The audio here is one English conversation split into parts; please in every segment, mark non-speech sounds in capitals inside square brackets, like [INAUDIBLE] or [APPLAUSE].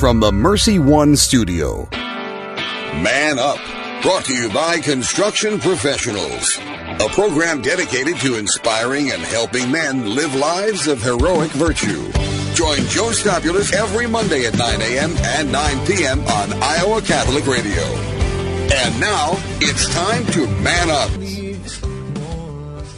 from the Mercy One studio. Man Up, brought to you by Construction Professionals, a program dedicated to inspiring and helping men live lives of heroic virtue. Join Joe Stopulus every Monday at 9 a.m. and 9 p.m. on Iowa Catholic Radio. And now it's time to man up.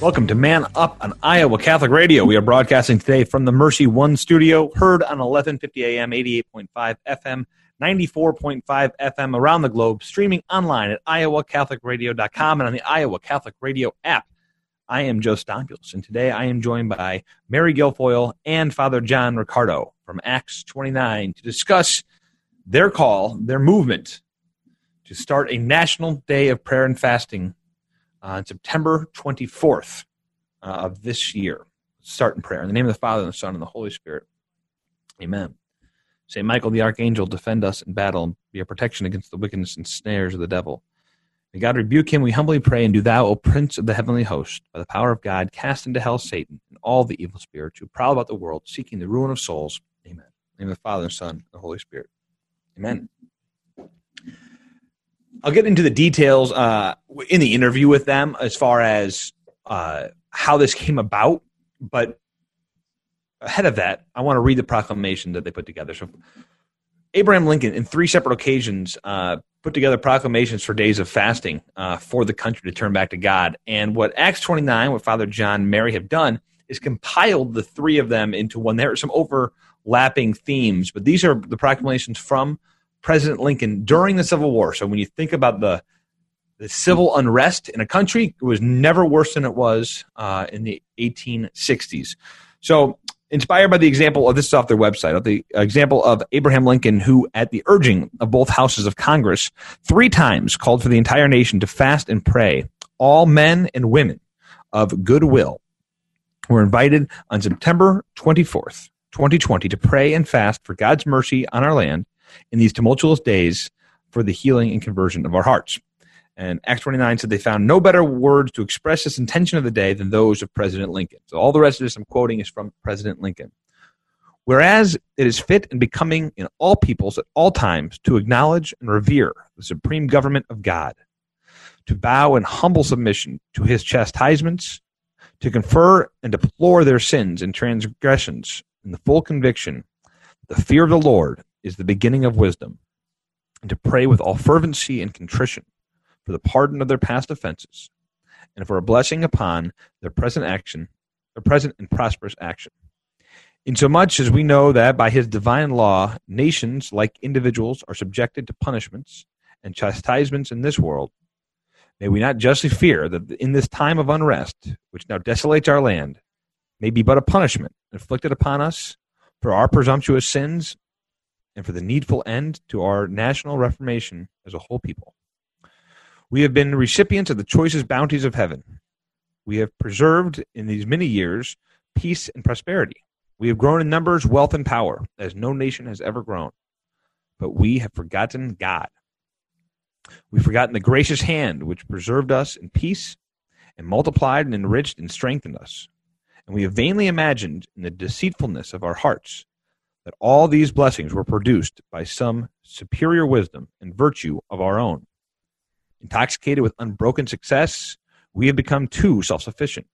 Welcome to Man Up on Iowa Catholic Radio. We are broadcasting today from the Mercy One studio, heard on 1150 AM, 88.5 FM, 94.5 FM around the globe, streaming online at iowacatholicradio.com and on the Iowa Catholic Radio app. I am Joe Stopulus, and today I am joined by Mary Guilfoyle and Father John Riccardo from Acts 29 to discuss their call, their movement to start a national day of prayer and fasting on September 24th uh, of this year. Start in prayer. In the name of the Father, and the Son, and the Holy Spirit. Amen. St. Michael the Archangel, defend us in battle and be a protection against the wickedness and snares of the devil. May God rebuke him, we humbly pray, and do thou, O Prince of the heavenly host, by the power of God, cast into hell Satan and all the evil spirits who prowl about the world, seeking the ruin of souls. Amen. In the name of the Father, and the Son, and the Holy Spirit. Amen. I'll get into the details uh, in the interview with them as far as uh, how this came about. But ahead of that, I want to read the proclamation that they put together. So, Abraham Lincoln, in three separate occasions, uh, put together proclamations for days of fasting uh, for the country to turn back to God. And what Acts 29, what Father John Mary have done, is compiled the three of them into one. There are some overlapping themes, but these are the proclamations from President Lincoln during the Civil War. So when you think about the the civil unrest in a country, it was never worse than it was uh, in the 1860s. So inspired by the example of this is off their website, of the example of Abraham Lincoln, who, at the urging of both houses of Congress, three times called for the entire nation to fast and pray. All men and women of goodwill were invited on September 24th, 2020, to pray and fast for God's mercy on our land in these tumultuous days for the healing and conversion of our hearts. And Acts 29 said they found no better words to express this intention of the day than those of President Lincoln. So all the rest of this I'm quoting is from President Lincoln. Whereas it is fit and becoming in all peoples at all times to acknowledge and revere the supreme government of God, to bow in humble submission to his chastisements, to confer and deplore their sins and transgressions in the full conviction the fear of the Lord is the beginning of wisdom, and to pray with all fervency and contrition for the pardon of their past offenses, and for a blessing upon their present action, their present and prosperous action. Insomuch as we know that by his divine law, nations, like individuals, are subjected to punishments and chastisements in this world, may we not justly fear that in this time of unrest, which now desolates our land, may be but a punishment inflicted upon us for our presumptuous sins and for the needful end to our national reformation as a whole people. We have been recipients of the choicest bounties of heaven. We have preserved in these many years peace and prosperity. We have grown in numbers, wealth, and power as no nation has ever grown. But we have forgotten God. We've forgotten the gracious hand which preserved us in peace and multiplied and enriched and strengthened us. And we have vainly imagined in the deceitfulness of our hearts that all these blessings were produced by some superior wisdom and virtue of our own. Intoxicated with unbroken success, we have become too self sufficient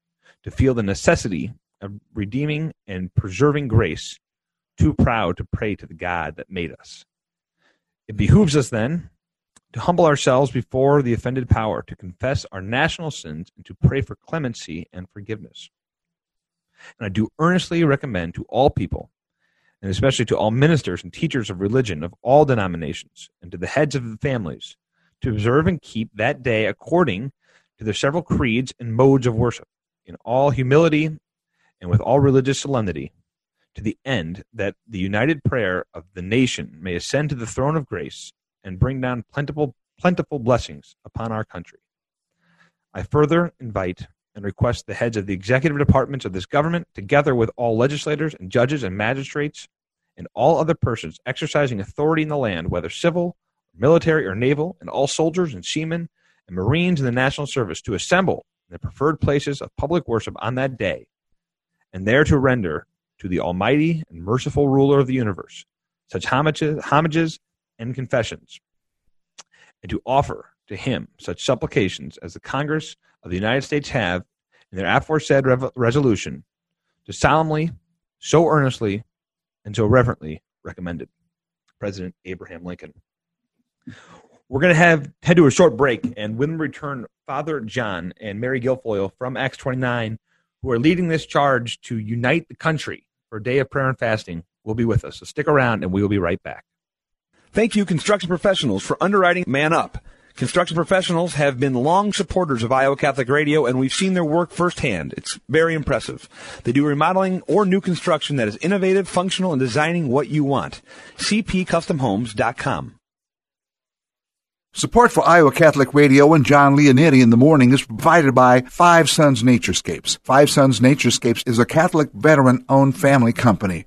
to feel the necessity of redeeming and preserving grace, too proud to pray to the God that made us. It behooves us then to humble ourselves before the offended power, to confess our national sins, and to pray for clemency and forgiveness. And I do earnestly recommend to all people and especially to all ministers and teachers of religion of all denominations, and to the heads of the families, to observe and keep that day according to their several creeds and modes of worship, in all humility and with all religious solemnity, to the end that the united prayer of the nation may ascend to the throne of grace and bring down plentiful, plentiful blessings upon our country. I further invite and request the heads of the executive departments of this government, together with all legislators and judges and magistrates, and all other persons exercising authority in the land, whether civil, military, or naval, and all soldiers and seamen and marines in the national service, to assemble in the preferred places of public worship on that day, and there to render to the Almighty and merciful ruler of the universe such homages, homages and confessions, and to offer to him such supplications as the Congress of the United States have in their aforesaid rev- resolution to solemnly, so earnestly, and so reverently recommended. President Abraham Lincoln. We're going to have head to a short break, and when we return, Father John and Mary Guilfoyle from Acts 29, who are leading this charge to unite the country for a day of prayer and fasting, will be with us. So stick around, and we will be right back. Thank you, construction professionals, for underwriting Man Up. Construction professionals have been long supporters of Iowa Catholic Radio, and we've seen their work firsthand. It's very impressive. They do remodeling or new construction that is innovative, functional, and designing what you want. CPCustomHomes.com. Support for Iowa Catholic Radio and John Leonetti in the morning is provided by Five Sons Naturescapes. Five Sons Naturescapes is a Catholic veteran owned family company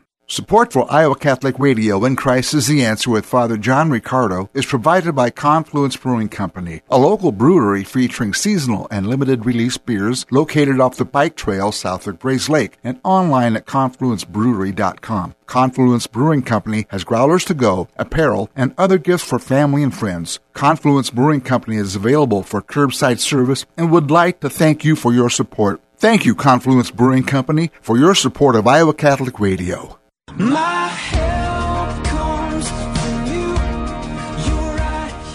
Support for Iowa Catholic Radio and Christ is the Answer with Father John Riccardo is provided by Confluence Brewing Company, a local brewery featuring seasonal and limited release beers located off the bike trail south of Grays Lake and online at confluencebrewery.com. Confluence Brewing Company has growlers to go, apparel, and other gifts for family and friends. Confluence Brewing Company is available for curbside service and would like to thank you for your support. Thank you, Confluence Brewing Company, for your support of Iowa Catholic Radio.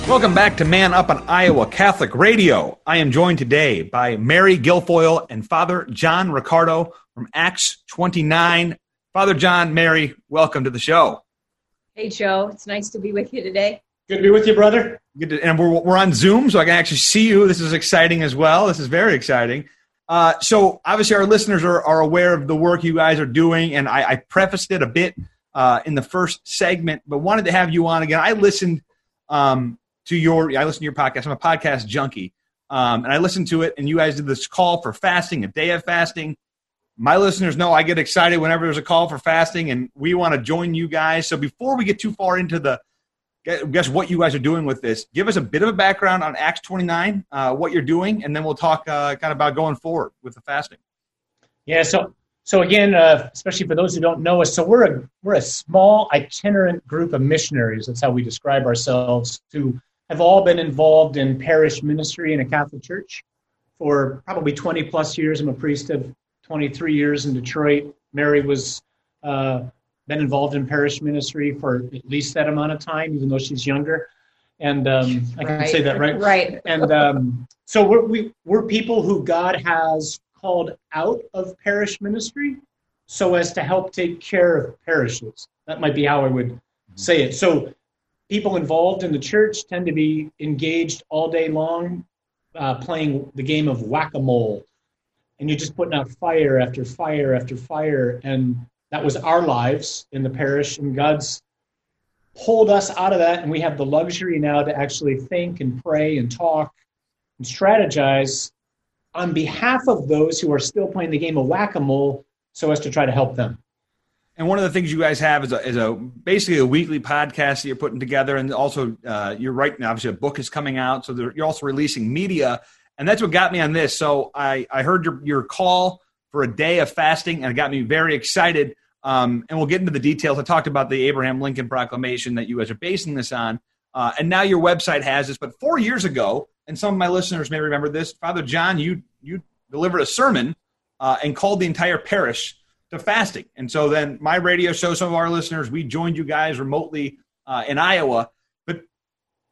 Welcome back to Man Up on Iowa Catholic Radio. I am joined today by Mary Guilfoyle and Father John Riccardo from Acts 29. Father John, Mary, welcome to the show. Hey, Joe. It's nice to be with you today. Good to be with you, brother. Good to, and we're, we're on Zoom, so I can actually see you. This is exciting as well. This is very exciting. Uh, so, obviously, our listeners are, are aware of the work you guys are doing, and I, I prefaced it a bit uh, in the first segment, but wanted to have you on again. I listened um, to your I listen to your podcast. I'm a podcast junkie, um, and I listened to it. And you guys did this call for fasting, a day of fasting. My listeners know I get excited whenever there's a call for fasting, and we want to join you guys. So before we get too far into the guess what you guys are doing with this, give us a bit of a background on Acts 29, uh, what you're doing, and then we'll talk uh, kind of about going forward with the fasting. Yeah. So so again, uh, especially for those who don't know us, so we're a we're a small itinerant group of missionaries. That's how we describe ourselves. Who have all been involved in parish ministry in a Catholic church for probably 20 plus years. I'm a priest of 23 years in Detroit. Mary was uh, been involved in parish ministry for at least that amount of time, even though she's younger. And um, I can Right. say that right. Right. [LAUGHS] And um, so we're, we, we're people who God has called out of parish ministry so as to help take care of parishes. That might be how I would say it. So people involved in the church tend to be engaged all day long uh, playing the game of whack-a-mole and you're just putting out fire after fire after fire and that was our lives in the parish and god's pulled us out of that and we have the luxury now to actually think and pray and talk and strategize on behalf of those who are still playing the game of whack-a-mole so as to try to help them And one of the things you guys have is a, is a basically a weekly podcast that you're putting together, and also uh, you're writing. Obviously, a book is coming out, so you're also releasing media, and that's what got me on this. So I I heard your your call for a day of fasting, and it got me very excited. Um, and we'll get into the details. I talked about the Abraham Lincoln Proclamation that you guys are basing this on, uh, and now your website has this. But four years ago, and some of my listeners may remember this, Father John, you you delivered a sermon uh, and called the entire parish to fasting. And so then my radio show, some of our listeners, we joined you guys remotely uh, in Iowa. But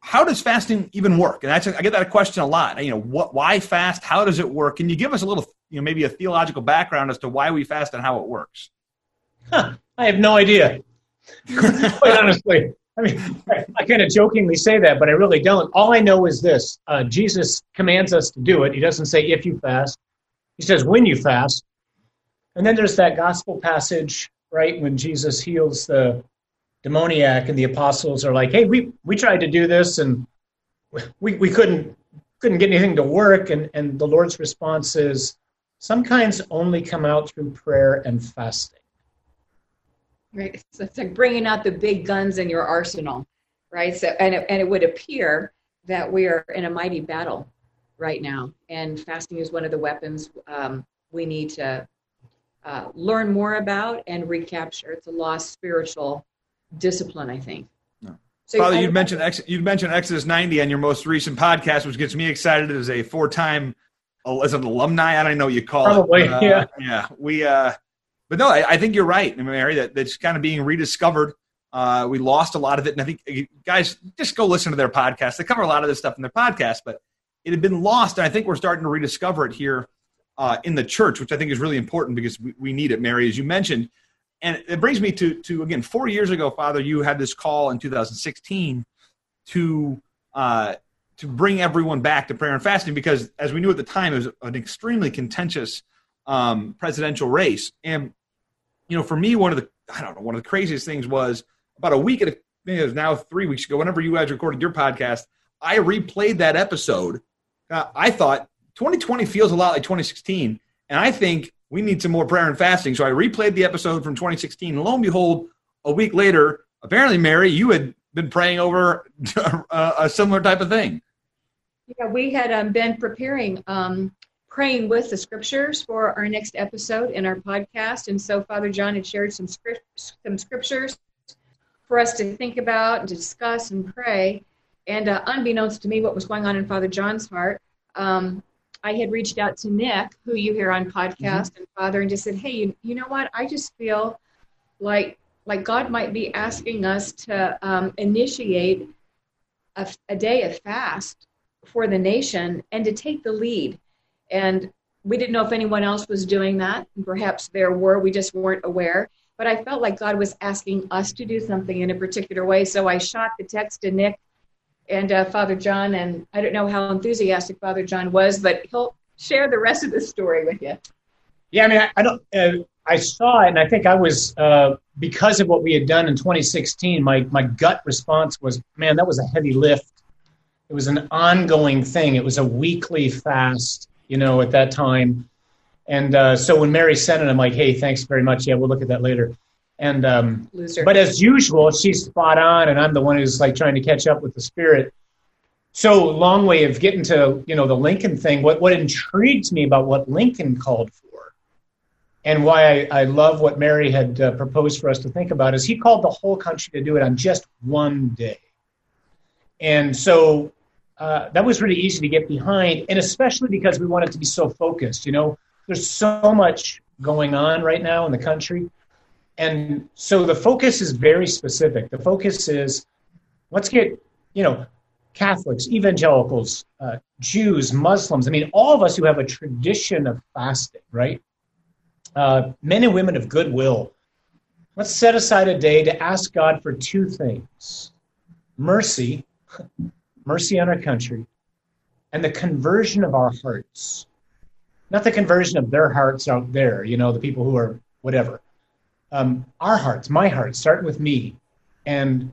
how does fasting even work? And that's, I get that question a lot. You know, what, why fast? How does it work? Can you give us a little, you know, maybe a theological background as to why we fast and how it works? Huh, I have no idea. [LAUGHS] Quite honestly, I mean, I, kind of jokingly say that, but I really don't. All I know is this: uh, Jesus commands us to do it. He doesn't say if you fast; he says when you fast. And then there's that gospel passage, right, when Jesus heals the demoniac, and the apostles are like, "Hey, we we tried to do this, and we we couldn't couldn't get anything to work." And and the Lord's response is, Some kinds only come out through prayer and fasting. Right. So it's like bringing out the big guns in your arsenal, right? So, and it, and it would appear that we are in a mighty battle right now, and fasting is one of the weapons um, we need to uh, learn more about and recapture. It's a lost spiritual discipline, I think. No. So Father, you'd mentioned you'd mentioned Exodus 90 on your most recent podcast, which gets me excited as a four-time as an alumni. I don't know what you call Probably, it. Probably, uh, yeah. Yeah, we. Uh, but no, I, I, think you're right, Mary. That that's kind of being rediscovered. Uh, we lost a lot of it, and I think guys just go listen to their podcast. They cover a lot of this stuff in their podcast, but it had been lost, and I think we're starting to rediscover it here uh, in the church, which I think is really important because we, we need it, Mary, as you mentioned. And it brings me to, to again, four years ago, Father, you had this call in 2016 to uh, to bring everyone back to prayer and fasting because, as we knew at the time, it was an extremely contentious um, presidential race. And you know, for me, one of the I don't know, one of the craziest things was about a week, it was now three weeks ago. Whenever you guys recorded your podcast, I replayed that episode. Uh, I thought 2020 feels a lot like 2016, and I think we need some more prayer and fasting. So I replayed the episode from 2016, and lo and behold, a week later, apparently, Mary, you had been praying over [LAUGHS] a, a similar type of thing. Yeah, we had um, been preparing, um, praying with the scriptures for our next episode in our podcast, and so Father John had shared some script, some scriptures for us to think about and to discuss and pray. And uh, unbeknownst to me, what was going on in Father John's heart, um, I had reached out to Nick, who you hear on podcast mm-hmm. and Father, and just said, "Hey, you, you know what? I just feel like like God might be asking us to um, initiate a, a day of fast for the nation and to take the lead." And we didn't know if anyone else was doing that. Perhaps there were. We just weren't aware. But I felt like God was asking us to do something in a particular way. So I shot the text to Nick and uh, Father John, and I don't know how enthusiastic Father John was, but he'll share the rest of the story with you. Yeah, I mean, I, I don't. Uh, I saw it, and I think I was uh, because of what we had done in 2016. My my gut response was, man, that was a heavy lift. It was an ongoing thing. It was a weekly fast, you know, at that time. And uh, so when Mary sent it, I'm like, hey, thanks very much. Yeah, we'll look at that later. And um, but as usual, she's spot on, and I'm the one who's like trying to catch up with the spirit. So long way of getting to you know the Lincoln thing. What what intrigues me about what Lincoln called for, and why I, I love what Mary had uh, proposed for us to think about is he called the whole country to do it on just one day, and so uh, that was really easy to get behind, and especially because we wanted to be so focused. You know, there's so much going on right now in the country and so the focus is very specific. The focus is let's get, you know, Catholics, evangelicals, uh, Jews, Muslims. I mean, all of us who have a tradition of fasting, right? Uh, men and women of goodwill. Let's set aside a day to ask God for two things mercy, mercy on our country, and the conversion of our hearts. Not the conversion of their hearts out there, you know, the people who are whatever um, our hearts, my heart, start with me. And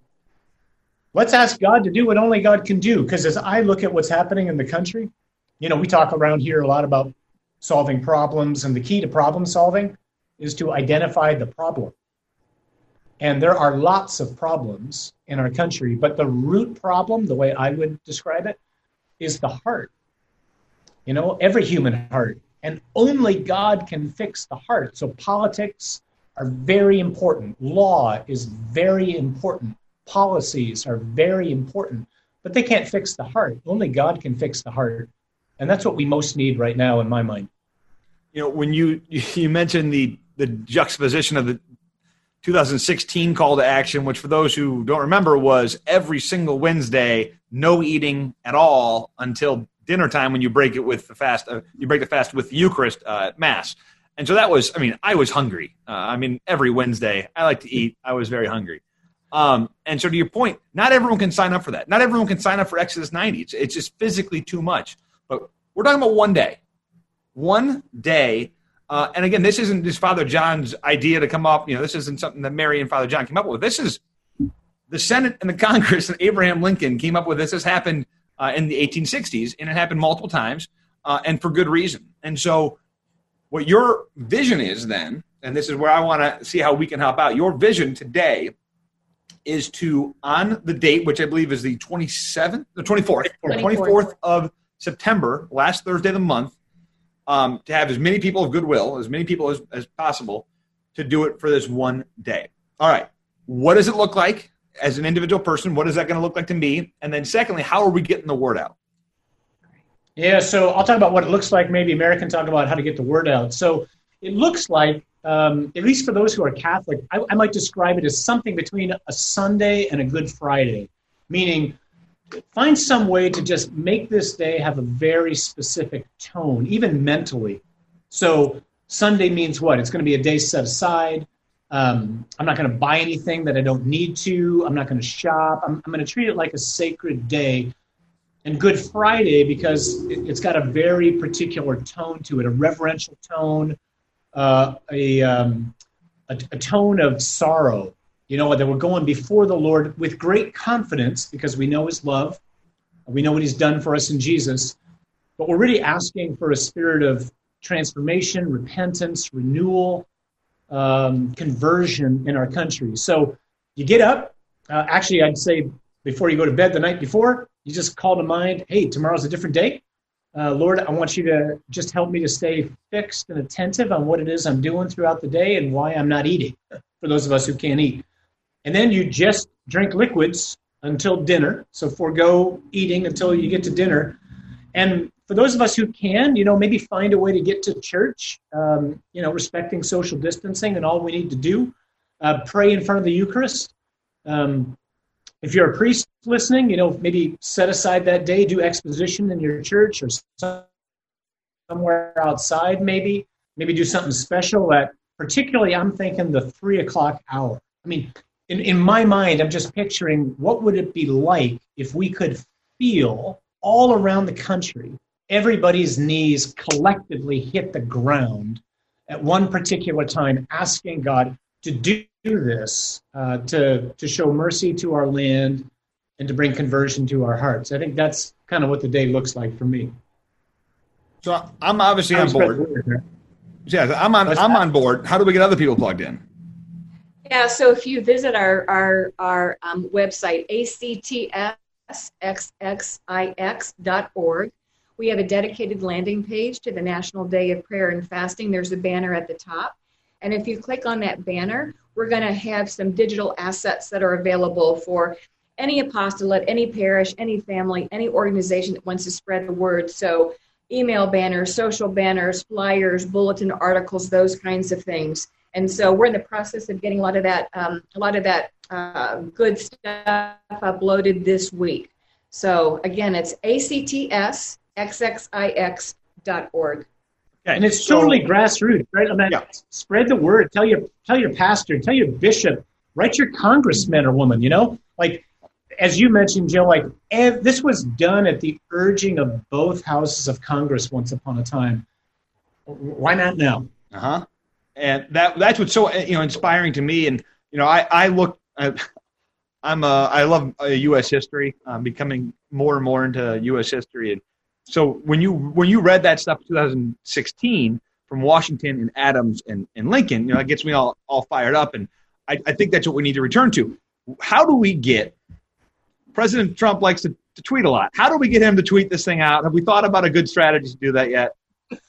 let's ask God to do what only God can do. Because as I look at what's happening in the country, you know, we talk around here a lot about solving problems, and the key to problem solving is to identify the problem. And there are lots of problems in our country, but the root problem, the way I would describe it, is the heart. You know, every human heart. And only God can fix the heart. So politics, are very important. Law is very important. Policies are very important, but they can't fix the heart. Only God can fix the heart. And that's what we most need right now, in my mind. You know, when you [LAUGHS] you mentioned the the juxtaposition of the 2016 call to action, which for those who don't remember was every single Wednesday, no eating at all until dinner time when you break it with the fast. Uh, you break the fast with the Eucharist uh, Mass. And so that was, I mean, I was hungry. Uh, I mean, every Wednesday I like to eat. I was very hungry. Um, and so to your point, not everyone can sign up for that. Not everyone can sign up for Exodus 90. It's, it's just physically too much. But we're talking about one day. One day. Uh, and again, this isn't just Father John's idea to come up. You know, this isn't something that Mary and Father John came up with. This is the Senate and the [LAUGHS] Congress and Abraham Lincoln came up with this. This happened uh, in the 1860s, and it happened multiple times, uh, and for good reason. And so what your vision is then, and this is where I want to see how we can help out. Your vision today is to, on the date, which I believe is the 27th, the 24th, 24th, 24th of September, last Thursday of the month, um, to have as many people of goodwill, as many people as, as possible, to do it for this one day. All right. What does it look like as an individual person? What is that going to look like to me? And then, secondly, how are we getting the word out? Yeah, so I'll talk about what it looks like. Maybe Mary can talk about how to get the word out. So it looks like, um, at least for those who are Catholic, I, I might describe it as something between a Sunday and a Good Friday, meaning find some way to just make this day have a very specific tone, even mentally. So Sunday means what? It's going to be a day set aside. Um, I'm not going to buy anything that I don't need to. I'm not going to shop. I'm, I'm going to treat it like a sacred day and Good Friday because it, has got a very particular tone to it, a reverential tone, uh, a, um, a, a tone of sorrow. You know that we're going before the Lord with great confidence because we know His love, we know what He's done for us in Jesus, but we're really asking for a spirit of transformation, repentance, renewal, um, conversion in our country. So you get up. Uh, actually, I'd say before you go to bed the night before, you just call to mind, hey, tomorrow's a different day. Uh, Lord, I want you to just help me to stay fixed and attentive on what it is I'm doing throughout the day and why I'm not eating, [LAUGHS] for those of us who can't eat. And then you just drink liquids until dinner. So forego eating until you get to dinner. And for those of us who can, you know, maybe find a way to get to church, um, you know, respecting social distancing and all we need to do. Uh, pray in front of the Eucharist. Um, if you're a priest listening, you know, maybe set aside that day, do exposition in your church or somewhere outside, maybe. Maybe do something special at, particularly, I'm thinking the three o'clock hour. I mean, in, in my mind, I'm just picturing what would it be like if we could feel all around the country, everybody's knees collectively hit the ground at one particular time, asking God to do this uh, to to show mercy to our land and to bring conversion to our hearts. I think that's kind of what the day looks like for me. So I'm obviously on board. Yeah, I'm on. I'm on board. How do we get other people plugged in? Yeah, so if you visit our our our um, website actsxxix.org, we have a dedicated landing page to the National Day of Prayer and Fasting. There's a banner at the top, and if you click on that banner, we're going to have some digital assets that are available for any apostolate, any parish, any family, any organization that wants to spread the word. So, email banners, social banners, flyers, bulletin articles, those kinds of things. And so, we're in the process of getting a lot of that, um, a lot of that uh, good stuff uploaded this week. So, again, it's actsxxix.org. Yeah, and it's totally grassroots, right? I mean, yeah. spread the word. Tell your tell your pastor, tell your bishop, write your congressman or woman. You know, like as you mentioned, Joe, like ev- this was done at the urging of both houses of Congress once upon a time. Why not now? Uh huh. And that that's what's so you know inspiring to me. And you know, I I look. I, I'm a, I love uh, U.S. history. I'm becoming more and more into U.S. history, and so when you when you read that stuff in 2016 from Washington and Adams and, and Lincoln, you know, it gets me all all fired up, and I, I think that's what we need to return to. How do we get President Trump likes to, to tweet a lot? How do we get him to tweet this thing out? Have we thought about a good strategy to do that yet?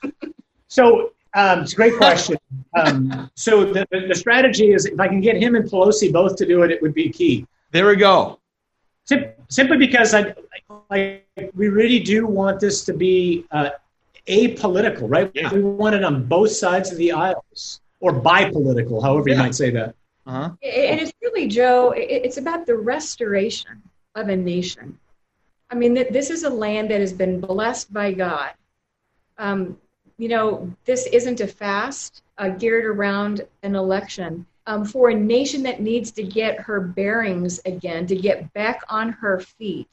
[LAUGHS] so um, it's a great question. Um, so the, the strategy is if I can get him and Pelosi both to do it, it would be key. There we go. Sim- simply because I, like, we really do want this to be uh, apolitical, right? Yeah. We want it on both sides of the aisles, or bipolitical, however yeah. you might say that. Uh-huh. And it's really, Joe, it's about the restoration of a nation. I mean, this is a land that has been blessed by God. Um, you know, this isn't a fast uh, geared around an election um, for a nation that needs to get her bearings again, to get back on her feet,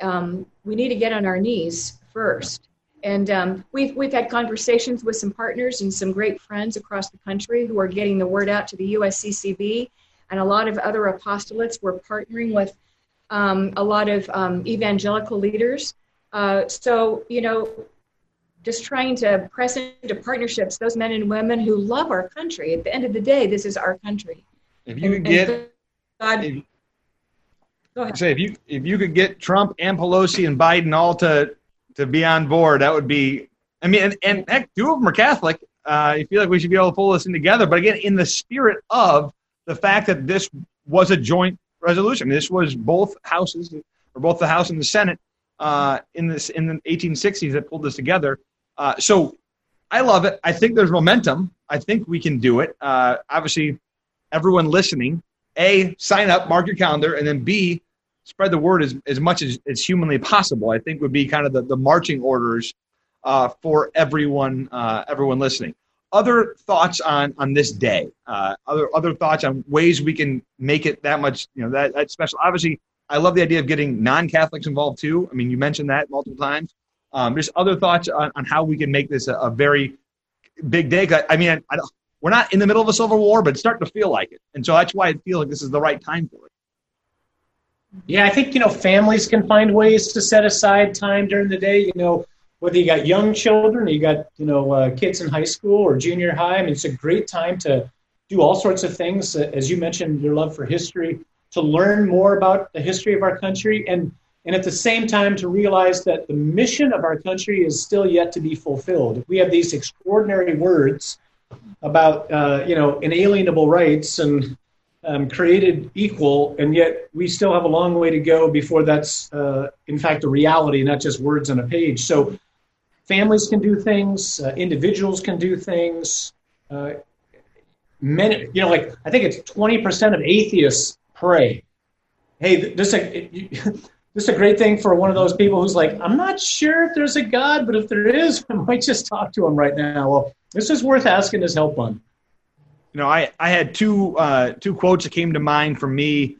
um, we need to get on our knees first. And um, we've, we've had conversations with some partners and some great friends across the country who are getting the word out to the USCCB and a lot of other apostolates. We're partnering with um, a lot of um, evangelical leaders. Uh, so, you know, just trying to press into partnerships those men and women who love our country. At the end of the day, this is our country. If you could get, God, if, go ahead. say if you if you could get Trump and Pelosi and Biden all to to be on board, that would be. I mean, and, and heck, two of them are Catholic. Uh, I feel like we should be able to pull this in together. But again, in the spirit of the fact that this was a joint resolution, this was both houses, or both the House and the Senate, uh, in this in the 1860s that pulled this together. Uh, so I love it. I think there's momentum. I think we can do it. Uh, obviously, everyone listening, a sign up, mark your calendar, and then b spread the word as, as much as, as humanly possible. I think would be kind of the, the marching orders uh, for everyone uh, everyone listening. Other thoughts on on this day? Uh, other other thoughts on ways we can make it that much you know that, that special. Obviously, I love the idea of getting non Catholics involved too. I mean, you mentioned that multiple times. Um, just other thoughts on, on how we can make this a, a very big day. I, I mean, I, I we're not in the middle of a civil war, but it's starting to feel like it, and so that's why I feel like this is the right time for it. Yeah, I think you know families can find ways to set aside time during the day. You know, whether you got young children, or you got you know uh, kids in high school or junior high. I mean, it's a great time to do all sorts of things. Uh, as you mentioned, your love for history, to learn more about the history of our country, and and at the same time to realize that the mission of our country is still yet to be fulfilled. We have these extraordinary words about uh, you know inalienable rights and um, created equal, and yet we still have a long way to go before that's, uh, in fact, a reality, not just words on a page. So, families can do things, uh, individuals can do things. Uh, many, you know, like I think it's twenty percent of atheists pray. Hey, this [LAUGHS] is this is a great thing for one of those people who's like, I'm not sure if there's a God, but if there is, [LAUGHS] I might just talk to him right now. Well, this is worth asking his help on you know, I, I had two uh, two quotes that came to mind for me,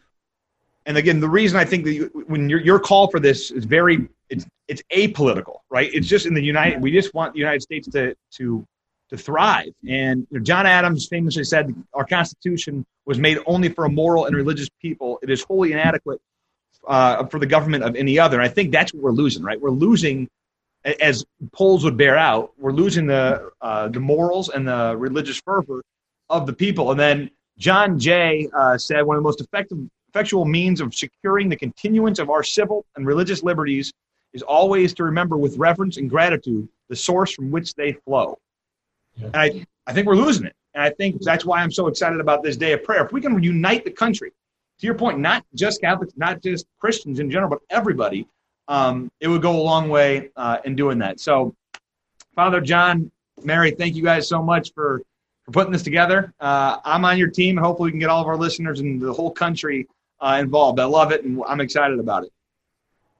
and again, the reason I think that you, when your your call for this is very it's it's apolitical, right? It's just in the United. We just want the United States to to to thrive. And you know, John Adams famously said, "Our Constitution was made only for a moral and religious people. It is wholly inadequate uh, for the government of any other." And I think that's what we're losing, right? We're losing as polls would bear out, we're losing the uh, the morals and the religious fervor of the people. And then John Jay uh, said one of the most effective, effectual means of securing the continuance of our civil and religious liberties is always to remember with reverence and gratitude the source from which they flow. Yeah. And I, I think we're losing it. And I think that's why I'm so excited about this day of prayer. If we can unite the country, to your point, not just Catholics, not just Christians in general, but everybody, um, it would go a long way uh, in doing that. So, Father John, Mary, thank you guys so much for for putting this together. Uh, I'm on your team. and Hopefully, we can get all of our listeners and the whole country uh, involved. I love it, and I'm excited about it.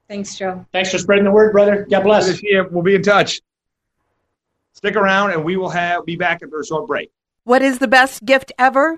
Thanks, Joe. Thanks for spreading the word, brother. God bless. We'll be in touch. Stick around, and we will have be back after a short break. What is the best gift ever?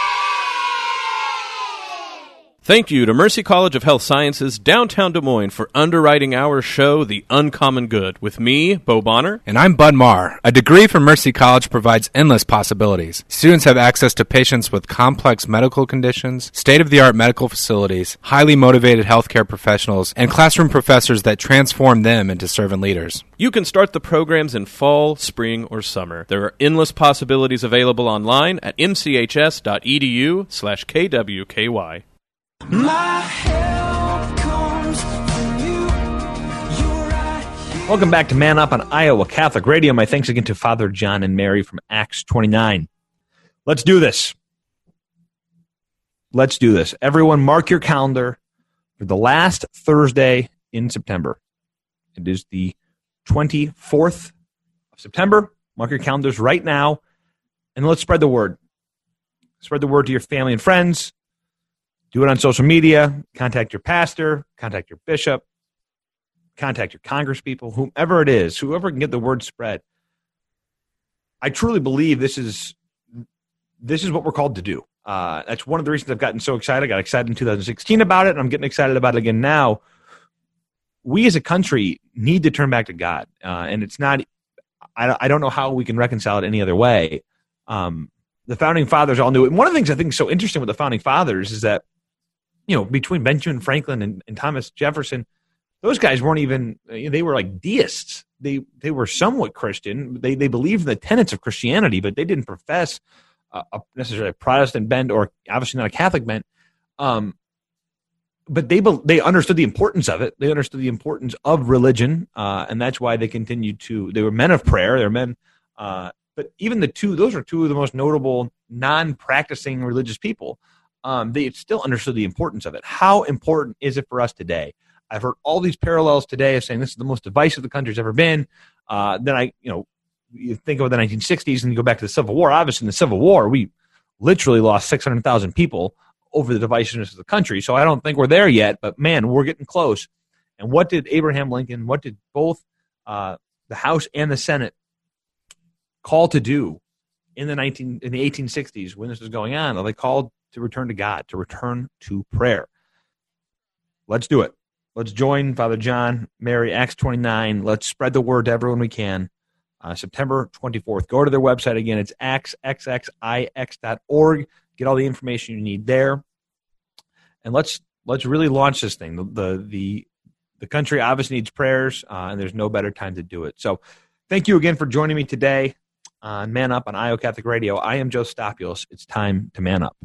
Thank you to Mercy College of Health Sciences, downtown Des Moines, for underwriting our show, The Uncommon Good, with me, Bo Bonner. And I'm Bud Marr. A degree from Mercy College provides endless possibilities. Students have access to patients with complex medical conditions, state of the art medical facilities, highly motivated healthcare professionals, and classroom professors that transform them into servant leaders. You can start the programs in fall, spring, or summer. There are endless possibilities available online at mchs.edu slash kwky. Welcome back to Man Up on Iowa Catholic Radio. My thanks again to Father John and Mary from Acts 29. Let's do this. Let's do this. Everyone, mark your calendar for the last Thursday in September. It is the 24th of September. Mark your calendars right now, and let's spread the word. Spread the word to your family and friends do it on social media. Contact your pastor, contact your bishop, contact your congresspeople, whomever it is, whoever can get the word spread. I truly believe this is this is what we're called to do. Uh, that's one of the reasons I've gotten so excited. I got excited in 2016 about it, and I'm getting excited about it again now. We as a country need to turn back to God, uh, and it's not. I, I don't know how we can reconcile it any other way. Um, the founding fathers all knew it. And one of the things I think is so interesting with the founding fathers is that, you know, between Benjamin Franklin and, and Thomas Jefferson, those guys weren't even they were like deists. They they were somewhat christian. They they believed in the tenets of christianity but they didn't profess a, a necessarily a protestant bent or obviously not a catholic bent. Um but they they understood the importance of it. They understood the importance of religion uh, and that's why they continued to they were men of prayer. They're men uh, but even the two those are two of the most notable non-practicing religious people um, they still understood the importance of it how important is it for us today I've heard all these parallels today of saying this is the most divisive the country's ever been. Uh, then I, you know, you think of the 1960s and you go back to the Civil War. Obviously, in the Civil War, we literally lost 600,000 people over the divisiveness of the country. So I don't think we're there yet, but man, we're getting close. And what did Abraham Lincoln, what did both uh, the House and the Senate call to do in the 19 in the 1860s when this was going on? Well, they called to return to God, to return to prayer. Let's do it. Let's join Father John, Mary, Acts 29. Let's spread the word to everyone we can. Uh, September 24th. Go to their website again. It's actsxxix.org. Get all the information you need there. And let's let's really launch this thing. The the the, the country obviously needs prayers, uh, and there's no better time to do it. So, thank you again for joining me today on Man Up on Iowa Catholic Radio. I am Joe Stopulus. It's time to man up.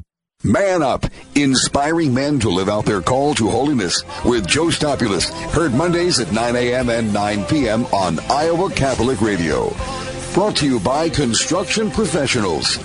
Man Up, inspiring men to live out their call to holiness with Joe Stopulus. Heard Mondays at 9 a.m. and 9 p.m. on Iowa Catholic Radio. Brought to you by Construction Professionals.